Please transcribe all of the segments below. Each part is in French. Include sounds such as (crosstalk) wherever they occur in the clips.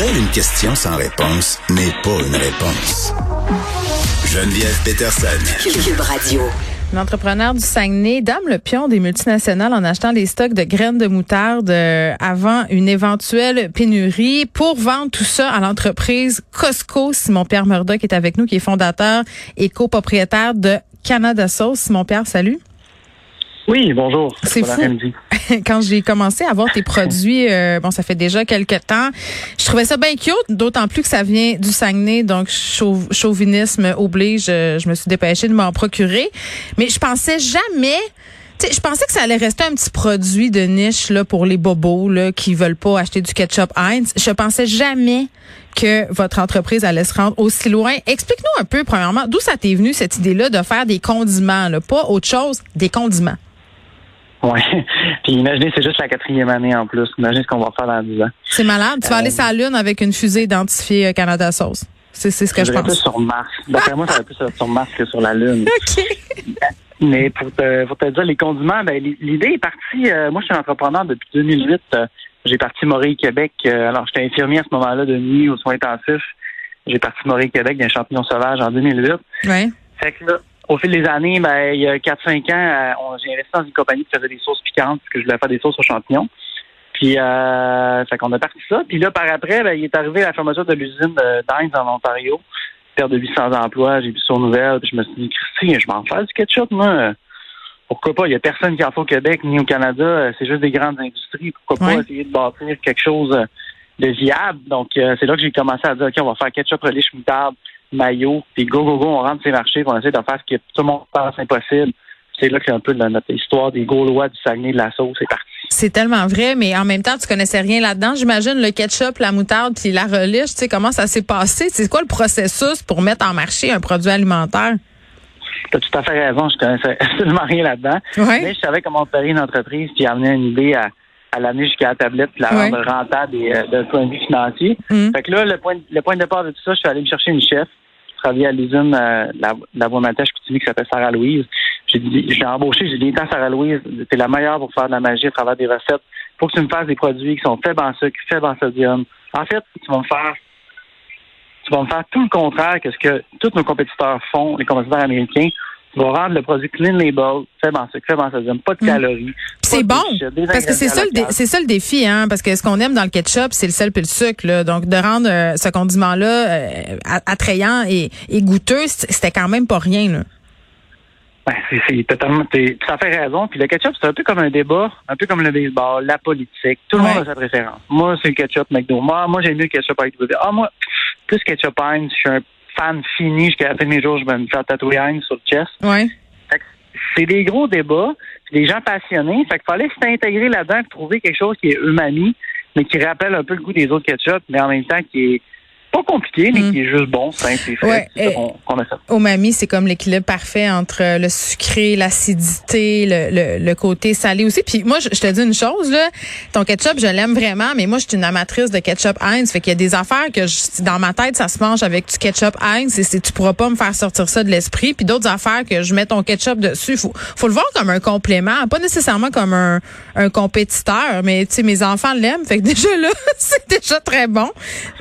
Pour elle, une question sans réponse n'est pas une réponse. Geneviève Peterson. Cube Radio. L'entrepreneur du Saguenay dame le pion des multinationales en achetant des stocks de graines de moutarde euh, avant une éventuelle pénurie pour vendre tout ça à l'entreprise Costco. Simon-Pierre Murdoch est avec nous, qui est fondateur et copropriétaire de Canada Sauce. Simon-Pierre, salut. Oui, bonjour. C'est fou. (laughs) Quand j'ai commencé à voir tes produits, euh, bon, ça fait déjà quelques temps, je trouvais ça bien cute, d'autant plus que ça vient du Saguenay, donc chau- chauvinisme oblige, euh, je me suis dépêchée de m'en procurer. Mais je pensais jamais... tu sais, je pensais que ça allait rester un petit produit de niche là pour les bobos là qui veulent pas acheter du ketchup Heinz. Je pensais jamais que votre entreprise allait se rendre aussi loin. Explique-nous un peu premièrement d'où ça t'est venu cette idée-là de faire des condiments, là, pas autre chose, des condiments? Ouais. (laughs) Puis imaginez, c'est juste la quatrième année en plus. Imaginez ce qu'on va faire dans 10 ans. C'est malade. Tu vas Euh, aller sur la Lune avec une fusée identifiée euh, Canada Sauce. C'est c'est ce que je plus pense. sur Mars. D'après moi, ça va plus sur Mars que sur la Lune. (laughs) OK. Mais pour te, pour te dire, les condiments, ben, l'idée est partie. euh, moi, je suis entrepreneur depuis 2008. Euh, j'ai parti Morée Québec. Euh, alors, j'étais infirmier à ce moment-là de nuit aux soins intensifs. J'ai parti Morée Québec d'un champignon sauvage en 2008. Ouais. Fait que là, au fil des années, ben, il y a 4-5 ans, euh, on- j'ai investi dans une compagnie qui faisait des sauces piquantes, parce que je voulais faire des sauces aux champignons. Puis, euh, fait qu'on a parti ça. Puis là, par après, ben, il est arrivé la fermeture de l'usine de Dines en Ontario. Perte de 800 emplois, j'ai vu sur nouvelle, puis je me suis dit, Christy, je m'en fais du ketchup, moi. Pourquoi pas? Il y a personne qui en fait au Québec ni au Canada. Euh, C'est juste des grandes industries. Pourquoi pas essayer de bâtir quelque chose euh, de viable? Donc, euh, c'est là que j'ai commencé à dire, OK, on va faire ketchup, relish, moutarde, maillot, puis go, go, go, on rentre ces marchés, puis on essaie de faire ce que tout le monde pense impossible. C'est là que c'est un peu de notre histoire des Gaulois du Saguenay de la sauce, c'est parti. C'est tellement vrai, mais en même temps, tu connaissais rien là-dedans. J'imagine le ketchup, la moutarde puis la relish. Tu sais comment ça s'est passé? C'est quoi le processus pour mettre en marché un produit alimentaire? Tu as tout à fait raison, je connaissais (laughs) absolument rien là-dedans. Ouais. Mais je savais comment opérer une entreprise, puis amener une idée à, à l'amener jusqu'à la tablette, puis la Ouais. rendre rentable et, euh, d'un point de vue financier. Mm. Fait que là, le point, le point de départ de tout ça, je suis allé me chercher une chef qui travaillait à l'usine euh, la, la voie Matèche qui s'appelle Sarah Louise. J'ai dit, je l'ai embauchée, j'ai dit, Sarah Louise, t'es la meilleure pour faire de la magie à travers des recettes. Faut que tu me fasses des produits qui sont faibles en sucre, faibles en sodium. En fait, tu vas me faire tu vas me faire tout le contraire que ce que tous nos compétiteurs font, les compétiteurs américains. Vas rendre le produit clean label, faible en sucre, faible en sodium, pas de Mm. calories. C'est bon, parce que c'est ça, c'est ça le défi, hein, parce que ce qu'on aime dans le ketchup, c'est le sel puis le sucre. Là. Donc, de rendre euh, ce condiment-là euh, attrayant et, et goûteux, c'était quand même pas rien. Là. Ben, c'est, totalement, ça fait raison. Puis le ketchup, c'est un peu comme un débat, un peu comme le baseball, la politique. Tout le Ouais. monde a sa préférence. Moi, c'est le ketchup McDo. Moi, moi j'aime mieux le ketchup avec du Ah, moi, plus ketchup Heinz, je suis un fan fini. Jusqu'à la fin de mes jours, je vais me faire tatouer Heinz sur le chest. Ouais. C'est des gros débats, des gens passionnés. Fait qu'il fallait s'intégrer là-dedans, trouver quelque chose qui est umami, mais qui rappelle un peu le goût des autres ketchup, mais en même temps qui est pas compliqué, mais Mm. qui est juste bon, simple et frais. Ouais, qu'on, qu'on a. Umami, c'est comme l'équilibre parfait entre le sucré, l'acidité, le, le, le côté salé aussi. Puis moi, je, je te dis une chose, là, ton ketchup, je l'aime vraiment, mais moi, je suis une amatrice de ketchup Heinz. Fait qu'il y a des affaires que je, dans ma tête, ça se mange avec du ketchup Heinz et tu pourras pas me faire sortir ça de l'esprit. Puis d'autres affaires que je mets ton ketchup dessus, faut, faut le voir comme un complément, pas nécessairement comme un, un compétiteur, mais tu sais, mes enfants l'aiment. Fait que déjà là, (laughs) c'est déjà très bon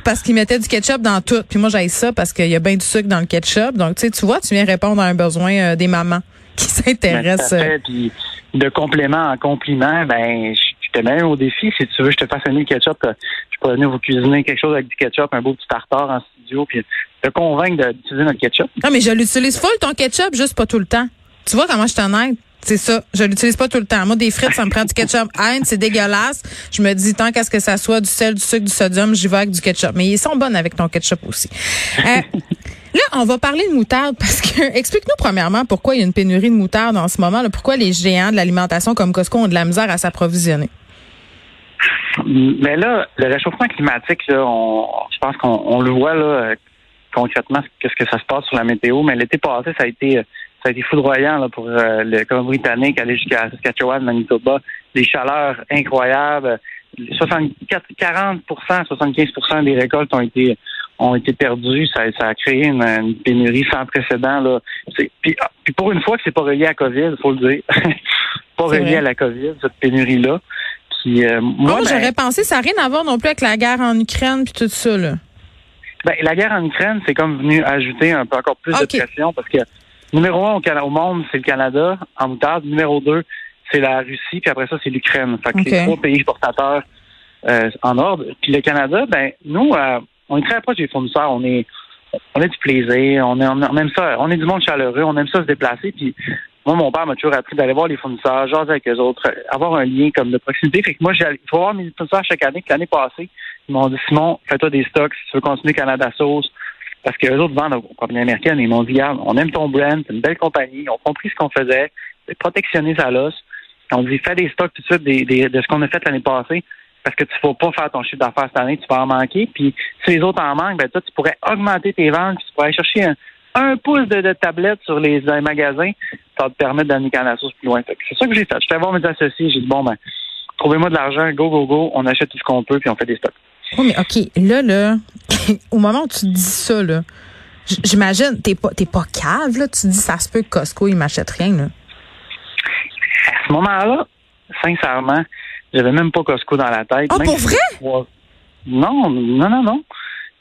parce qu'ils mettaient du ketchup dans tout. Puis moi, j'aille ça parce qu'il y a bien du sucre dans le ketchup. Donc, tu sais, tu vois, tu viens répondre à un besoin euh, des mamans (laughs) qui Ben, s'intéressent. à euh. Puis de compliment en compliment, ben, je te mets au défi. Si tu veux, je te fasse aimer le ketchup. euh, Je pourrais venir vous cuisiner quelque chose avec du ketchup, un beau petit tartare en studio, puis te convaincre d'utiliser notre ketchup. Non, mais je l'utilise full ton ketchup, juste pas tout le temps. Tu vois comment je suis honnête? C'est ça. Je l'utilise pas tout le temps. Moi, des frites, ça me prend du (laughs) ketchup Heinz, c'est dégueulasse. Je me dis, tant qu'à ce que ça soit du sel, du sucre, du sodium, j'y vais avec du ketchup. Mais ils sont bonnes avec ton ketchup aussi. Euh, (laughs) là, on va parler de moutarde parce que, (laughs) explique-nous premièrement pourquoi il y a une pénurie de moutarde en ce moment. Là, pourquoi les géants de l'alimentation comme Costco ont de la misère à s'approvisionner? Mais là, le réchauffement climatique, là, on, je pense qu'on on le voit là, concrètement, qu'est-ce que ça se passe sur la météo. Mais l'été passé, ça a été ça a été foudroyant là, pour euh, le Colombie-Britannique, aller jusqu'à Saskatchewan, Manitoba. Des chaleurs incroyables. 64, 40% 75% des récoltes ont été ont été perdues. Ça, ça a créé une, pénurie sans précédent. Là. Puis, ah, puis, pour une fois que c'est pas relié à la COVID, il faut le dire. (laughs) pas relié à la COVID, cette pénurie-là. Puis, euh, moi, oh, j'aurais pensé ça n'a rien à voir non plus avec la guerre en Ukraine puis tout ça. Là. Ben, la guerre en Ukraine, c'est comme venu ajouter un peu encore plus de pression parce que Numéro un au, monde, c'est le Canada en moutarde. Numéro deux, c'est la Russie. Puis après ça, c'est l'Ukraine. Fait que c'est trois pays exportateurs euh, en ordre. Puis le Canada, ben nous, euh, on est très proche des fournisseurs. On est on a du plaisir, on, est, on aime ça, on est du monde chaleureux, on aime ça se déplacer. Puis moi, mon père m'a toujours appris d'aller voir les fournisseurs, jaser avec eux autres, avoir un lien comme de proximité. Fait que moi, il faut voir mes fournisseurs chaque année. L'année passée, ils m'ont dit Simon, fais-toi des stocks si tu veux continuer Canada Sauce. Parce que les autres vendent aux compagnies américaines, ils m'ont dit, on aime ton brand, c'est une belle compagnie, ils ont compris ce qu'on faisait, c'est protectionniste à l'os. On dit, fais des stocks tout de suite de ce qu'on a fait l'année passée, parce que tu ne vas pas faire ton chiffre d'affaires cette année, tu vas en manquer. Puis si les autres en manquent, ben toi, tu pourrais augmenter tes ventes, puis tu pourrais chercher un, pouce de, tablette sur les, magasins, ça va te permettre d'amener la sauce plus loin. C'est ça que j'ai fait. Je vais voir mes associés, j'ai dit, bon, ben, trouvez-moi de l'argent, go, go, go, on achète tout ce qu'on peut, puis on fait des stocks. Oui, mais OK, là, là, (laughs) au moment où tu dis ça, là, j'imagine, t'es pas, t'es pas cave, là, tu dis, ça se peut que Costco, il m'achète rien, là. À ce moment-là, sincèrement, j'avais même pas Costco dans la tête. Ah, pour vrai? Non, non, non, non.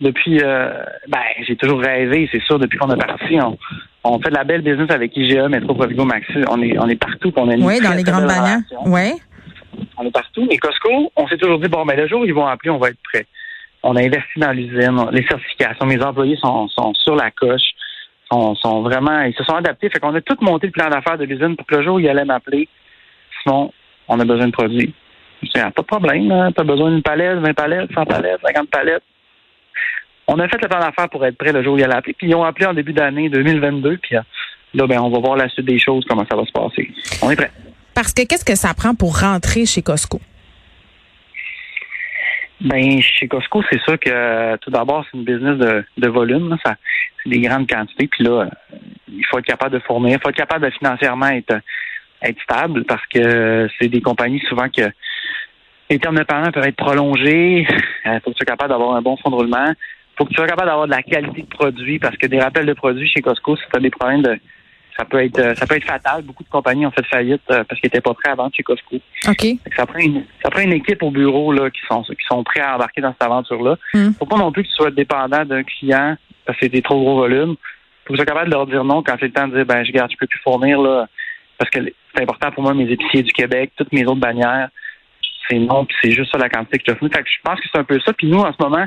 Depuis, euh, ben, j'ai toujours rêvé, c'est sûr, depuis qu'on est parti, on, on fait de la belle business avec IGA, Metro Provigo, Maxi. On est, on est partout, on a une Oui, dans les grandes bannières. Oui on est partout. Mais Costco, on s'est toujours dit, bon, ben, le jour où ils vont appeler, on va être prêt. On a investi dans l'usine, les certifications, mes employés sont, sur la coche, sont, vraiment, ils se sont adaptés. Fait qu'on a tout monté le plan d'affaires de l'usine pour que le jour où ils allaient m'appeler, sinon, on a besoin de produits. Je ah, pas de problème, hein, tu as besoin d'une palette, 20 palettes, 100 palettes, 50 palettes. On a fait le plan d'affaires pour être prêt le jour où ils allaient appeler, puis ils ont appelé en début d'année 2022, puis euh, là, ben, on va voir la suite des choses, comment ça va se passer. On est prêt. Parce que qu'est-ce que ça prend pour rentrer chez Costco? Ben, chez Costco, c'est sûr que tout d'abord, c'est une business de, volume. Ça, c'est des grandes quantités. Puis là, il faut être capable de fournir. Il faut être capable de financièrement être, être stable parce que c'est des compagnies souvent que les termes de paiement peuvent être prolongés. Il euh, faut que tu sois capable d'avoir un bon fonds de roulement. Il faut que tu sois capable d'avoir de la qualité de produit parce que des rappels de produits chez Costco, si tu as des problèmes de ça peut être euh, ça peut être fatal. Beaucoup de compagnies ont fait faillite euh, parce qu'ils n'étaient pas prêts à vendre chez Costco. OK. Ça prend une ça prend une équipe au bureau là qui sont qui sont prêts à embarquer dans cette aventure-là. Mm. Faut pas non plus que tu sois dépendant d'un client parce que c'est des trop gros volumes. Faut que tu sois capable de leur dire non quand c'est le temps de dire ben je garde, je peux plus fournir là parce que c'est important pour moi mes épiciers du Québec, toutes mes autres bannières. C'est non, puis c'est juste ça la quantité que je te Fait que je pense que c'est un peu ça. Puis nous, en ce moment,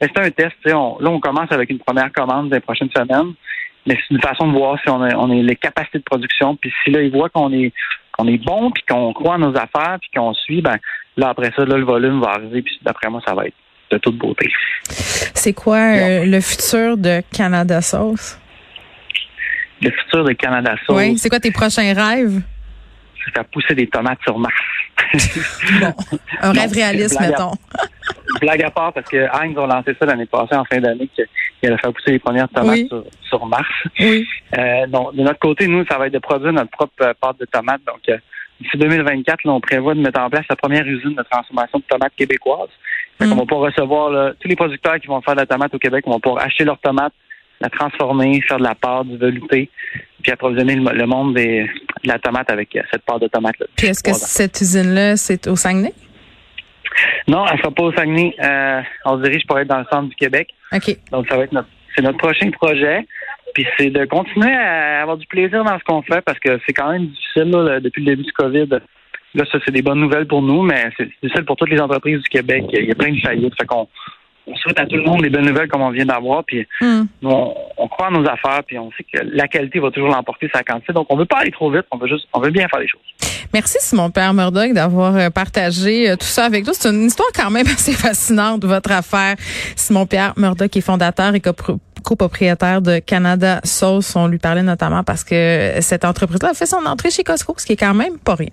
ben, c'est un test. On, là, on commence avec une première commande des prochaines semaines mais c'est une façon de voir si on a, on a les capacités de production. Puis si là, ils voient qu'on est qu'on est bon, puis qu'on croit en nos affaires, puis qu'on suit, ben là, après ça, là, le volume va arriver, puis d'après moi, ça va être de toute beauté. C'est quoi euh, le futur de Canada Sauce? Le futur de Canada Sauce. Oui, c'est quoi tes prochains rêves? C'est faire pousser des tomates sur Mars. (laughs) bon, un rêve réaliste, mettons. blague à part, parce que Heinz ont lancé ça l'année passée, en fin d'année, qu'il allait faire pousser les premières tomates sur, Mars. Oui. Euh, donc, de notre côté, nous, ça va être de produire notre propre euh, pâte de tomates. Donc, euh, d'ici 2024, là, on prévoit de mettre en place la première usine de transformation de tomates québécoises. Mm. On va pouvoir recevoir tous les producteurs qui vont faire de la tomate au Québec, vont pouvoir acheter leurs tomates, la transformer, faire de la pâte, du velouté, puis approvisionner le, monde de la tomate avec cette pâte de tomate-là. Puis est-ce que cette usine-là, c'est au Saguenay? Non, elle sera pas au Saguenay. Euh, on se dirige pour être dans le centre du Québec. OK. Donc, ça va être notre, c'est notre prochain projet. Puis c'est de continuer à avoir du plaisir dans ce qu'on fait parce que c'est quand même difficile là, depuis le début du COVID Là, ça, c'est des bonnes nouvelles pour nous, mais c'est difficile pour toutes les entreprises du Québec. Il y a plein de faillites. Fait qu'on on souhaite à tout le monde des bonnes nouvelles comme on vient d'avoir. Puis Hmm. nous, on, on croit en nos affaires, puis on sait que la qualité va toujours l'emporter sur la quantité. Donc, on veut pas aller trop vite. On veut juste, on veut bien faire les choses. Merci Simon Père Murdoch d'avoir euh, partagé euh, tout ça avec nous. C'est une histoire quand même (laughs) assez fascinante, votre affaire. Simon Pierre Murdoch est fondateur et copro- copropriétaire de Canada Sauce. On lui parlait notamment parce que cette entreprise-là a fait son entrée chez Costco, ce qui est quand même pas rien.